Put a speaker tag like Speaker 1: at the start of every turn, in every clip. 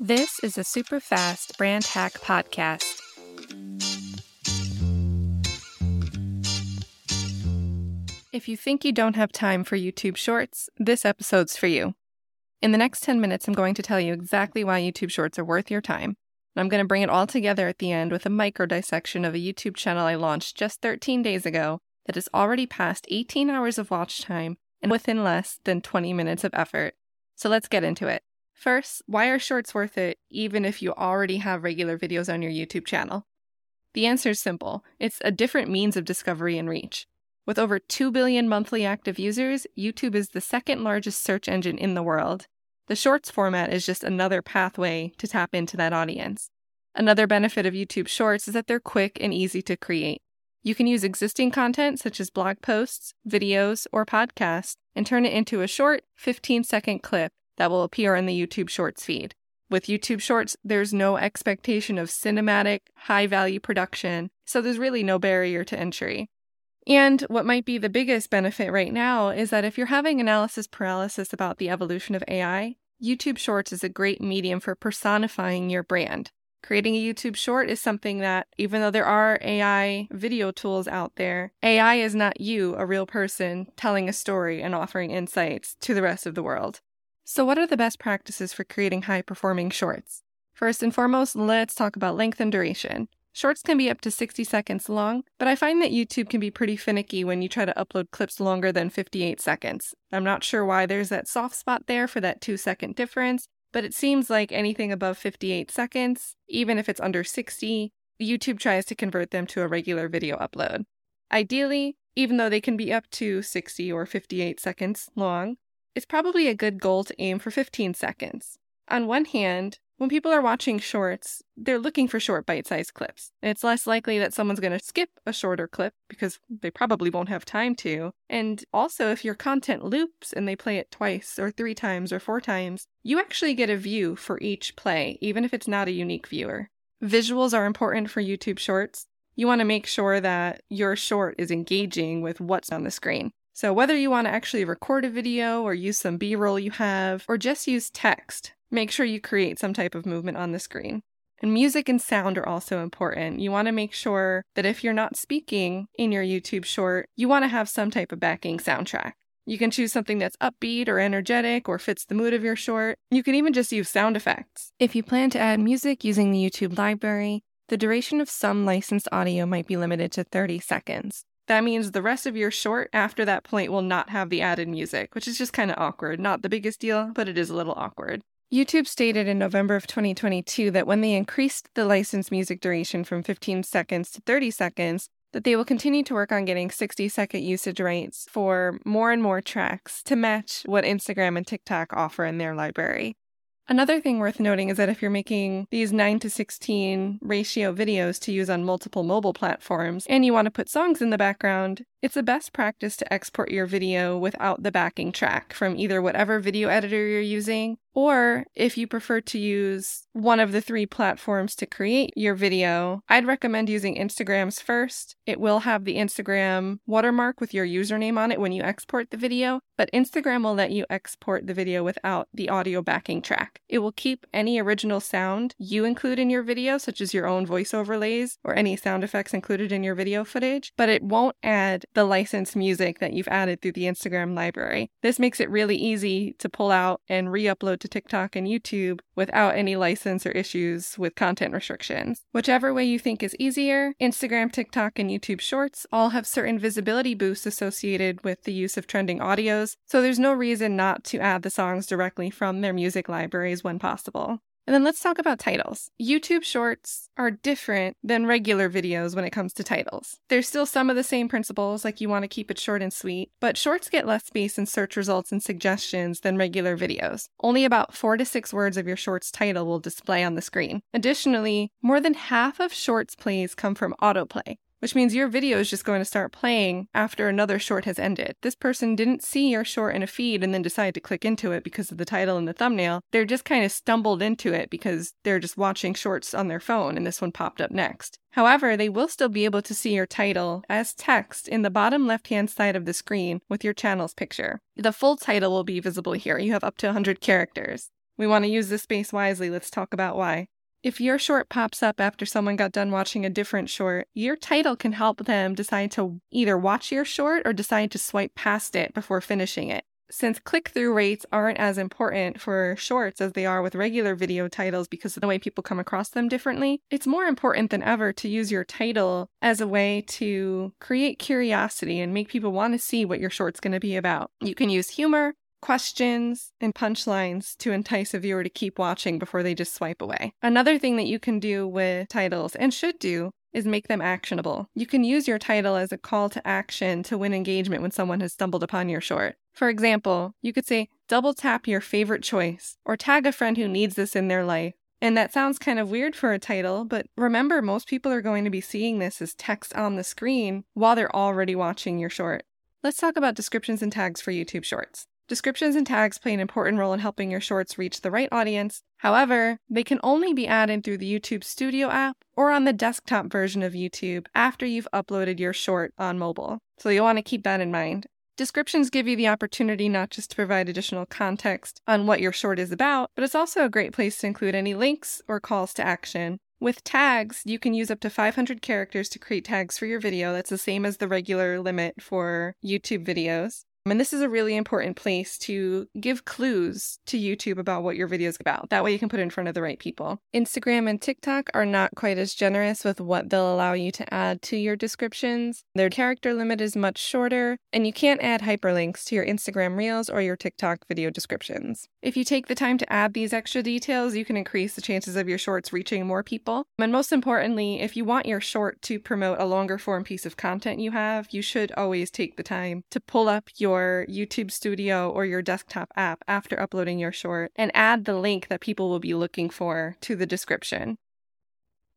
Speaker 1: This is a super fast brand hack podcast. If you think you don't have time for YouTube Shorts, this episode's for you. In the next 10 minutes, I'm going to tell you exactly why YouTube Shorts are worth your time. And I'm going to bring it all together at the end with a micro dissection of a YouTube channel I launched just 13 days ago that has already passed 18 hours of watch time and within less than 20 minutes of effort. So let's get into it. First, why are shorts worth it even if you already have regular videos on your YouTube channel? The answer is simple it's a different means of discovery and reach. With over 2 billion monthly active users, YouTube is the second largest search engine in the world. The Shorts format is just another pathway to tap into that audience. Another benefit of YouTube Shorts is that they're quick and easy to create. You can use existing content such as blog posts, videos, or podcasts and turn it into a short 15 second clip that will appear in the YouTube Shorts feed. With YouTube Shorts, there's no expectation of cinematic, high value production, so there's really no barrier to entry. And what might be the biggest benefit right now is that if you're having analysis paralysis about the evolution of AI, YouTube Shorts is a great medium for personifying your brand. Creating a YouTube short is something that, even though there are AI video tools out there, AI is not you, a real person, telling a story and offering insights to the rest of the world. So, what are the best practices for creating high performing shorts? First and foremost, let's talk about length and duration. Shorts can be up to 60 seconds long, but I find that YouTube can be pretty finicky when you try to upload clips longer than 58 seconds. I'm not sure why there's that soft spot there for that two second difference, but it seems like anything above 58 seconds, even if it's under 60, YouTube tries to convert them to a regular video upload. Ideally, even though they can be up to 60 or 58 seconds long, it's probably a good goal to aim for 15 seconds. On one hand, when people are watching shorts, they're looking for short bite sized clips. It's less likely that someone's going to skip a shorter clip because they probably won't have time to. And also, if your content loops and they play it twice or three times or four times, you actually get a view for each play, even if it's not a unique viewer. Visuals are important for YouTube shorts. You want to make sure that your short is engaging with what's on the screen. So, whether you want to actually record a video or use some B roll you have, or just use text, make sure you create some type of movement on the screen. And music and sound are also important. You want to make sure that if you're not speaking in your YouTube short, you want to have some type of backing soundtrack. You can choose something that's upbeat or energetic or fits the mood of your short. You can even just use sound effects. If you plan to add music using the YouTube library, the duration of some licensed audio might be limited to 30 seconds. That means the rest of your short after that point will not have the added music, which is just kind of awkward. Not the biggest deal, but it is a little awkward. YouTube stated in November of 2022 that when they increased the licensed music duration from 15 seconds to 30 seconds, that they will continue to work on getting 60 second usage rates for more and more tracks to match what Instagram and TikTok offer in their library. Another thing worth noting is that if you're making these 9 to 16 ratio videos to use on multiple mobile platforms and you want to put songs in the background, it's a best practice to export your video without the backing track from either whatever video editor you're using or if you prefer to use one of the three platforms to create your video, I'd recommend using Instagram's first. It will have the Instagram watermark with your username on it when you export the video, but Instagram will let you export the video without the audio backing track. It will keep any original sound you include in your video, such as your own voice overlays or any sound effects included in your video footage, but it won't add the licensed music that you've added through the Instagram library. This makes it really easy to pull out and re upload to TikTok and YouTube without any license or issues with content restrictions. Whichever way you think is easier, Instagram, TikTok, and YouTube Shorts all have certain visibility boosts associated with the use of trending audios, so there's no reason not to add the songs directly from their music libraries when possible. And then let's talk about titles. YouTube shorts are different than regular videos when it comes to titles. There's still some of the same principles, like you want to keep it short and sweet, but shorts get less space in search results and suggestions than regular videos. Only about four to six words of your short's title will display on the screen. Additionally, more than half of shorts plays come from autoplay, which means your video is just going to start playing after another short has ended. This person didn't see your short in a feed and then decide to click into it because of the title and the thumbnail. They're just kind of stumbled into it because they're just watching shorts on their phone and this one popped up next. However, they will still be able to see your title as text in the bottom left hand side of the screen with your channel's picture. The full title will be visible here. You have up to 100 characters. We want to use this space wisely. Let's talk about why. If your short pops up after someone got done watching a different short, your title can help them decide to either watch your short or decide to swipe past it before finishing it. Since click through rates aren't as important for shorts as they are with regular video titles because of the way people come across them differently, it's more important than ever to use your title as a way to create curiosity and make people want to see what your short's going to be about. You can use humor, questions, and punchlines to entice a viewer to keep watching before they just swipe away. Another thing that you can do with titles and should do is make them actionable. You can use your title as a call to action to win engagement when someone has stumbled upon your short. For example, you could say, double tap your favorite choice, or tag a friend who needs this in their life. And that sounds kind of weird for a title, but remember, most people are going to be seeing this as text on the screen while they're already watching your short. Let's talk about descriptions and tags for YouTube Shorts. Descriptions and tags play an important role in helping your shorts reach the right audience. However, they can only be added through the YouTube Studio app or on the desktop version of YouTube after you've uploaded your short on mobile. So you'll want to keep that in mind. Descriptions give you the opportunity not just to provide additional context on what your short is about, but it's also a great place to include any links or calls to action. With tags, you can use up to 500 characters to create tags for your video. That's the same as the regular limit for YouTube videos. And this is a really important place to give clues to YouTube about what your video is about. That way you can put it in front of the right people. Instagram and TikTok are not quite as generous with what they'll allow you to add to your descriptions. Their character limit is much shorter, and you can't add hyperlinks to your Instagram Reels or your TikTok video descriptions. If you take the time to add these extra details, you can increase the chances of your shorts reaching more people. And most importantly, if you want your short to promote a longer form piece of content you have, you should always take the time to pull up your your YouTube Studio or your desktop app after uploading your short and add the link that people will be looking for to the description.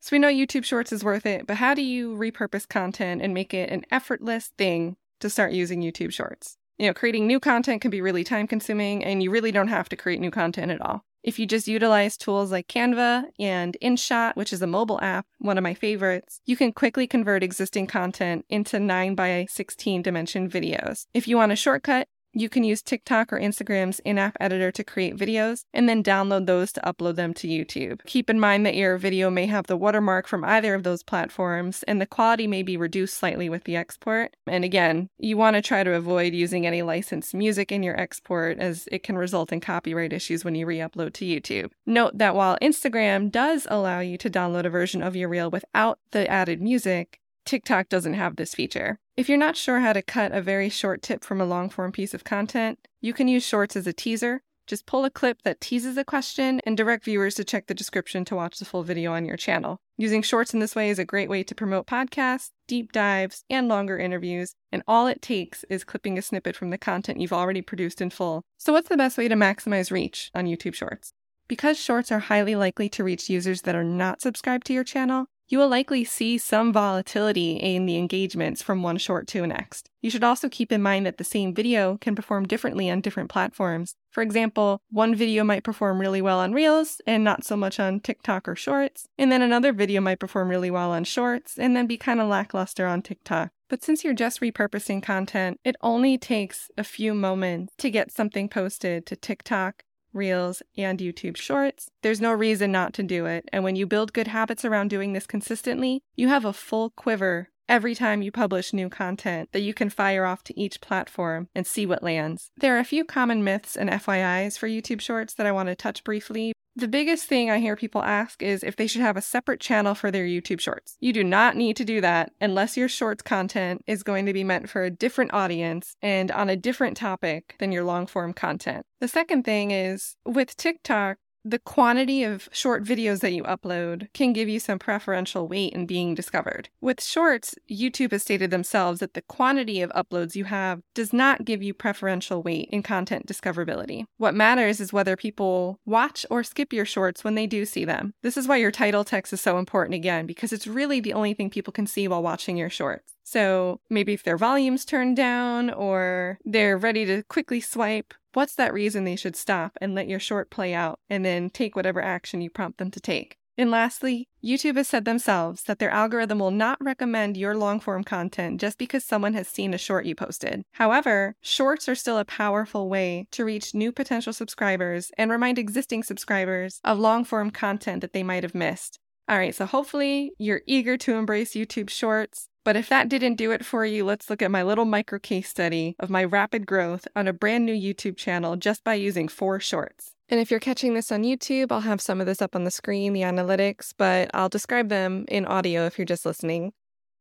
Speaker 1: So we know YouTube Shorts is worth it, but how do you repurpose content and make it an effortless thing to start using YouTube Shorts? You know, creating new content can be really time consuming, and you really don't have to create new content at all. If you just utilize tools like Canva and InShot, which is a mobile app, one of my favorites, you can quickly convert existing content into 9 by 16 dimension videos. If you want a shortcut, you can use TikTok or Instagram's in app editor to create videos and then download those to upload them to YouTube. Keep in mind that your video may have the watermark from either of those platforms and the quality may be reduced slightly with the export. And again, you want to try to avoid using any licensed music in your export as it can result in copyright issues when you re upload to YouTube. Note that while Instagram does allow you to download a version of your reel without the added music, TikTok doesn't have this feature. If you're not sure how to cut a very short tip from a long form piece of content, you can use shorts as a teaser. Just pull a clip that teases a question and direct viewers to check the description to watch the full video on your channel. Using shorts in this way is a great way to promote podcasts, deep dives, and longer interviews, and all it takes is clipping a snippet from the content you've already produced in full. So, what's the best way to maximize reach on YouTube Shorts? Because shorts are highly likely to reach users that are not subscribed to your channel, you will likely see some volatility in the engagements from one short to the next. You should also keep in mind that the same video can perform differently on different platforms. For example, one video might perform really well on Reels and not so much on TikTok or Shorts, and then another video might perform really well on Shorts and then be kind of lackluster on TikTok. But since you're just repurposing content, it only takes a few moments to get something posted to TikTok, Reels, and YouTube Shorts. There's no reason not to do it. And when you build good habits around doing this consistently, you have a full quiver every time you publish new content that you can fire off to each platform and see what lands. There are a few common myths and FYIs for YouTube Shorts that I want to touch briefly. The biggest thing I hear people ask is if they should have a separate channel for their YouTube Shorts. You do not need to do that unless your Shorts content is going to be meant for a different audience and on a different topic than your long form content. The second thing is with TikTok, the quantity of short videos that you upload can give you some preferential weight in being discovered. With shorts, YouTube has stated themselves that the quantity of uploads you have does not give you preferential weight in content discoverability. What matters is whether people watch or skip your shorts when they do see them. This is why your title text is so important again, because it's really the only thing people can see while watching your shorts. So maybe if their volume's turned down or they're ready to quickly swipe, what's that reason they should stop and let your short play out and then take whatever action you prompt them to take? And lastly, YouTube has said themselves that their algorithm will not recommend your long form content just because someone has seen a short you posted. However, shorts are still a powerful way to reach new potential subscribers and remind existing subscribers of long form content that they might have missed. All right, so hopefully you're eager to embrace YouTube Shorts. But if that didn't do it for you, let's look at my little micro case study of my rapid growth on a brand new YouTube channel just by using four shorts. And if you're catching this on YouTube, I'll have some of this up on the screen, the analytics, but I'll describe them in audio if you're just listening.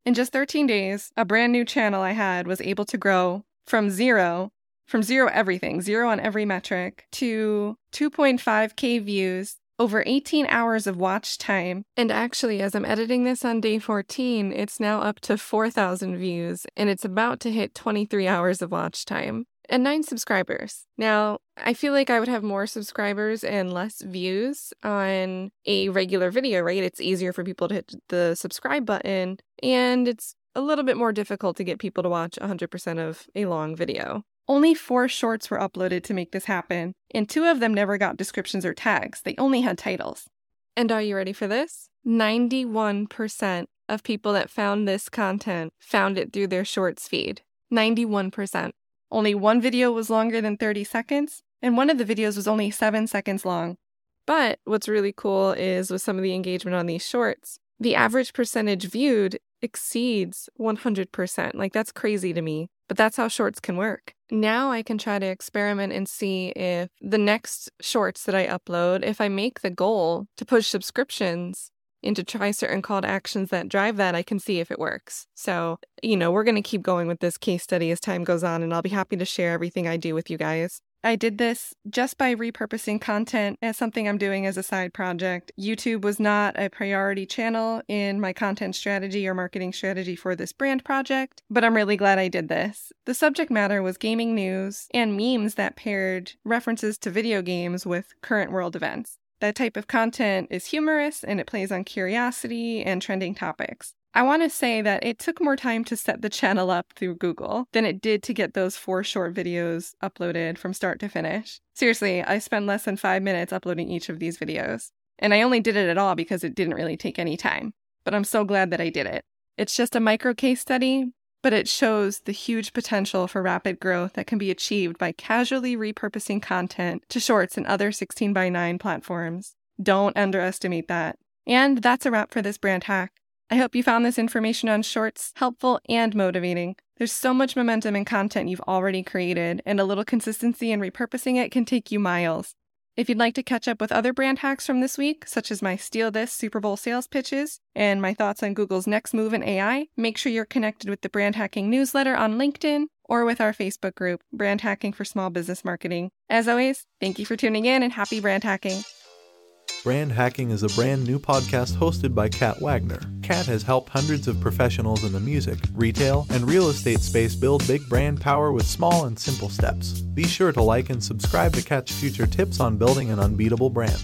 Speaker 1: In just 13 days, a brand new channel I had was able to grow from zero, from zero everything, zero on every metric, to 2.5K views, over 18 hours of watch time. And actually, as I'm editing this on day 14, it's now up to 4,000 views, and it's about to hit 23 hours of watch time and nine subscribers. Now, I feel like I would have more subscribers and less views on a regular video, right? It's easier for people to hit the subscribe button, and it's a little bit more difficult to get people to watch 100% of a long video. Only four shorts were uploaded to make this happen, and two of them never got descriptions or tags. They only had titles. And are you ready for this? 91% of people that found this content found it through their shorts feed. 91%. Only one video was longer than 30 seconds, and one of the videos was only 7 seconds long. But what's really cool is with some of the engagement on these shorts, the average percentage viewed exceeds 100%. Like, that's crazy to me, but that's how shorts can work. Now I can try to experiment and see if the next shorts that I upload, if I make the goal to push subscriptions, and to try certain call to actions that drive that, I can see if it works. So, you know, we're going to keep going with this case study as time goes on, and I'll be happy to share everything I do with you guys. I did this just by repurposing content as something I'm doing as a side project. YouTube was not a priority channel in my content strategy or marketing strategy for this brand project, but I'm really glad I did this. The subject matter was gaming news and memes that paired references to video games with current world events. That type of content is humorous and it plays on curiosity and trending topics. I want to say that it took more time to set the channel up through Google than it did to get those four short videos uploaded from start to finish. Seriously, I spent less than five minutes uploading each of these videos. And I only did it at all because it didn't really take any time. But I'm so glad that I did it. It's just a micro case study, but it shows the huge potential for rapid growth that can be achieved by casually repurposing content to shorts and other 16 by 9 platforms. Don't underestimate that. And that's a wrap for this brand hack. I hope you found this information on shorts helpful and motivating. There's so much momentum in content you've already created, and a little consistency in repurposing it can take you miles. If you'd like to catch up with other brand hacks from this week, such as my Steal This Super Bowl sales pitches and my thoughts on Google's next move in AI, make sure you're connected with the Brand Hacking newsletter on LinkedIn or with our Facebook group, Brand Hacking for Small Business Marketing. As always, thank you for tuning in and happy brand hacking.
Speaker 2: Brand Hacking is a brand new podcast hosted by Katt Wagner. Katt has helped hundreds of professionals in the music, retail, and real estate space build big brand power with small and simple steps. Be sure to like and subscribe to catch future tips on building an unbeatable brand.